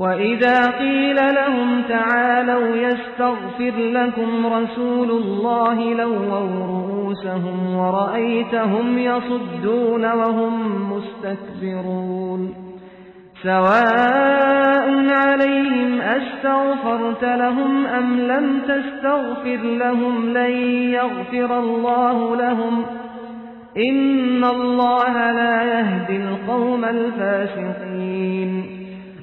وإذا قيل لهم تعالوا يستغفر لكم رسول الله لووا رؤوسهم ورأيتهم يصدون وهم مستكبرون سواء عليهم أستغفرت لهم أم لم تستغفر لهم لن يغفر الله لهم إن الله لا يهدي القوم الفاسقين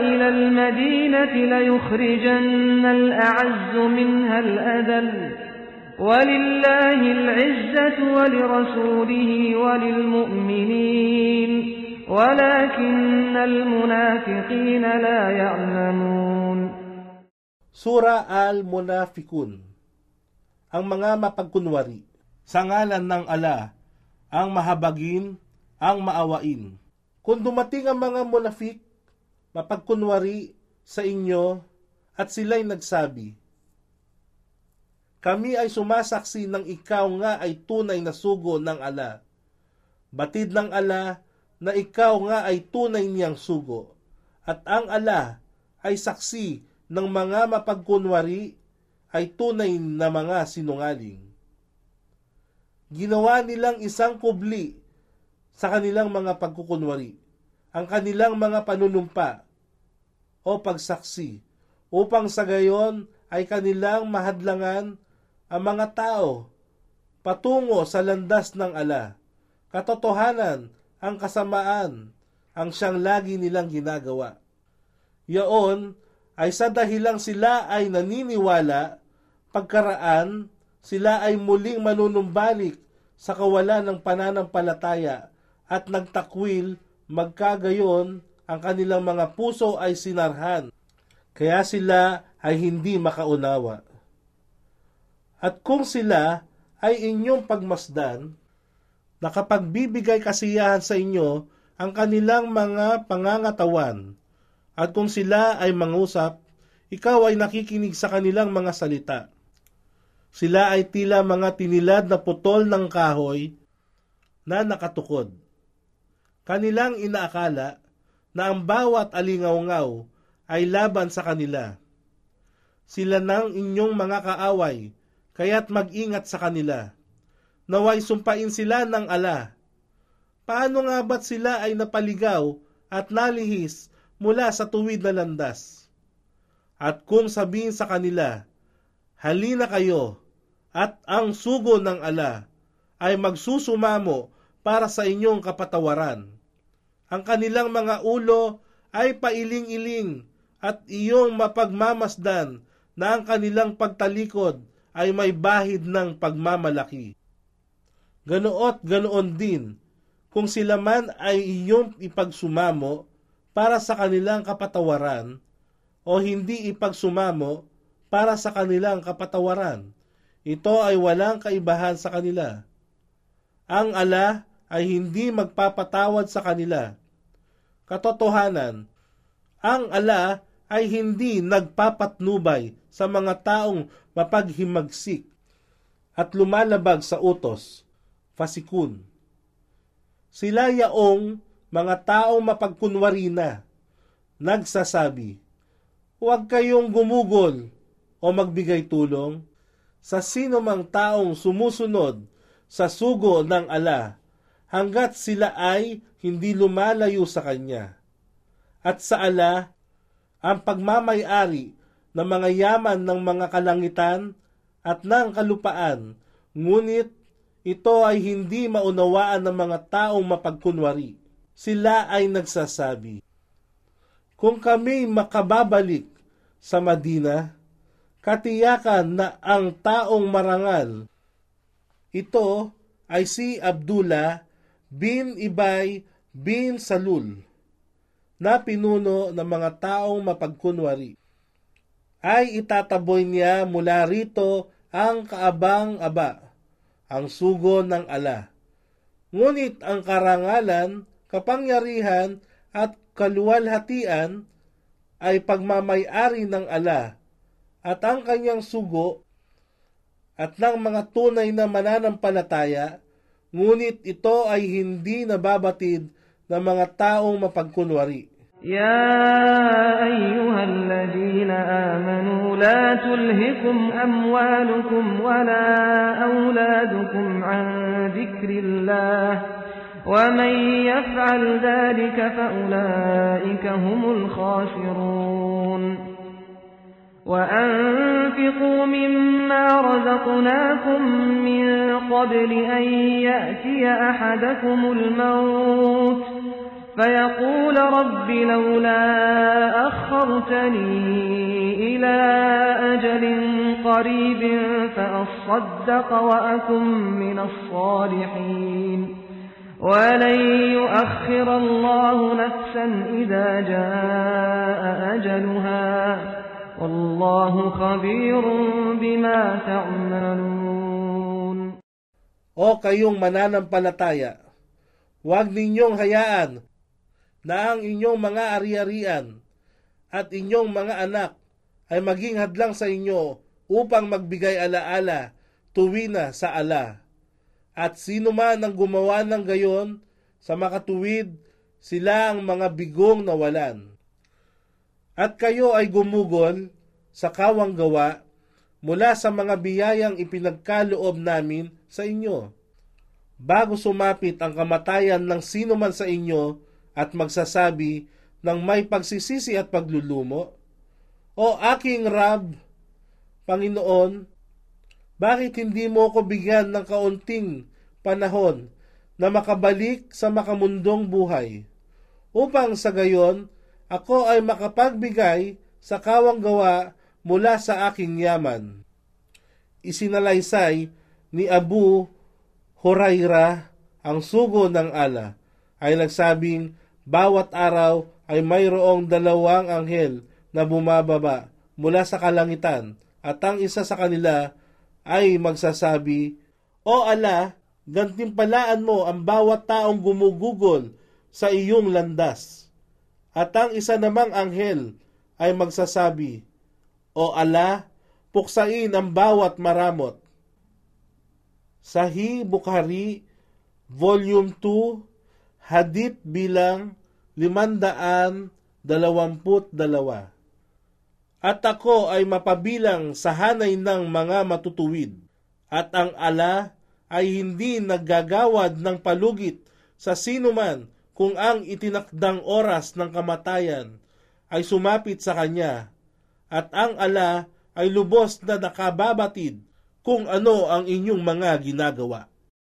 إلى المدينة ليخرجن الأعز منها الأذل ولله العزة ولرسوله وللمؤمنين ولكن المنافقين لا يعلمون Sura Al-Munafikun Ang mga mapagkunwari Sa ngalan ng ala Ang mahabagin Ang maawain Kung dumating ang mga munafik Mapagkunwari sa inyo At sila'y nagsabi Kami ay sumasaksi ng ikaw nga ay tunay na sugo ng ala. Batid ng ala na ikaw nga ay tunay niyang sugo. At ang ala ay saksi ng mga mapagkunwari ay tunay na mga sinungaling. Ginawa nilang isang kubli sa kanilang mga pagkukunwari, ang kanilang mga panunumpa o pagsaksi, upang sa gayon ay kanilang mahadlangan ang mga tao patungo sa landas ng ala. Katotohanan ang kasamaan ang siyang lagi nilang ginagawa. Yaon ay sa dahilang sila ay naniniwala, pagkaraan sila ay muling manunumbalik sa kawalan ng pananampalataya at nagtakwil magkagayon ang kanilang mga puso ay sinarhan. Kaya sila ay hindi makaunawa. At kung sila ay inyong pagmasdan, nakapagbibigay kasiyahan sa inyo ang kanilang mga pangangatawan, at kung sila ay mangusap, ikaw ay nakikinig sa kanilang mga salita. Sila ay tila mga tinilad na putol ng kahoy na nakatukod. Kanilang inaakala na ang bawat alingaw-ngaw ay laban sa kanila. Sila nang inyong mga kaaway, kaya't mag-ingat sa kanila naway sumpain sila ng ala. Paano nga ba't sila ay napaligaw at nalihis mula sa tuwid na landas? At kung sabihin sa kanila, halina kayo, at ang sugo ng ala ay magsusumamo para sa inyong kapatawaran. Ang kanilang mga ulo ay pailing-iling at iyong mapagmamasdan na ang kanilang pagtalikod ay may bahid ng pagmamalaki. Ganoot ganoon din kung sila man ay iyong ipagsumamo para sa kanilang kapatawaran o hindi ipagsumamo para sa kanilang kapatawaran. ito ay walang kaibahan sa kanila. Ang ala ay hindi magpapatawad sa kanila. Katotohanan, ang ala ay hindi nagpapatnubay sa mga taong mapaghimagsik at lumalabag sa utos, fasikun. Sila yaong mga taong mapagkunwari na, nagsasabi, huwag kayong gumugol o magbigay tulong sa sino mang taong sumusunod sa sugo ng ala hanggat sila ay hindi lumalayo sa kanya. At sa ala, ang pagmamayari ng mga yaman ng mga kalangitan at ng kalupaan, ngunit ito ay hindi maunawaan ng mga taong mapagkunwari. Sila ay nagsasabi, Kung kami makababalik sa Madina, katiyakan na ang taong marangal. Ito ay si Abdullah bin Ibay bin Salul na pinuno ng mga taong mapagkunwari. Ay itataboy niya mula rito ang kaabang-aba, ang sugo ng ala. Ngunit ang karangalan, kapangyarihan at kaluwalhatian ay pagmamayari ng ala at ang kanyang sugo at ng mga tunay na mananampalataya, ngunit ito ay hindi nababatid ng mga taong mapagkunwari. يا أيها الذين آمنوا لا تلهكم أموالكم ولا أولادكم عن ذكر الله ومن يفعل ذلك فأولئك هم الخاسرون وأنفقوا مما رزقناكم من قبل أن يأتي أحدكم الموت فيقول رب لولا أخرتني إلى أجل قريب فأصدق وأكن من الصالحين ولن يؤخر الله نفسا إذا جاء أجلها Wallahu khabirun bima ta'malun. O kayong mananampalataya, huwag ninyong hayaan na ang inyong mga ari-arian at inyong mga anak ay maging hadlang sa inyo upang magbigay alaala tuwina sa ala. At sino man ang gumawa ng gayon sa makatuwid, sila ang mga bigong nawalan. At kayo ay gumugol sa kawang gawa mula sa mga biyayang ipinagkaloob namin sa inyo. Bago sumapit ang kamatayan ng sino man sa inyo at magsasabi ng may pagsisisi at paglulumo, O aking Rab, Panginoon, bakit hindi mo ko bigyan ng kaunting panahon na makabalik sa makamundong buhay, upang sa gayon ako ay makapagbigay sa kawang gawa mula sa aking yaman. Isinalaysay ni Abu Huraira ang sugo ng ala ay nagsabing bawat araw ay mayroong dalawang anghel na bumababa mula sa kalangitan at ang isa sa kanila ay magsasabi, O ala, gantimpalaan mo ang bawat taong gumugugol sa iyong landas. At ang isa namang anghel ay magsasabi, O ala, puksain ang bawat maramot. Sahih Bukhari, Volume 2, Hadith bilang 522. At ako ay mapabilang sa hanay ng mga matutuwid, at ang ala ay hindi naggagawad ng palugit sa sinuman kung ang itinakdang oras ng kamatayan ay sumapit sa kanya, at ang ala ay lubos na nakababatid kung ano ang inyong mga ginagawa.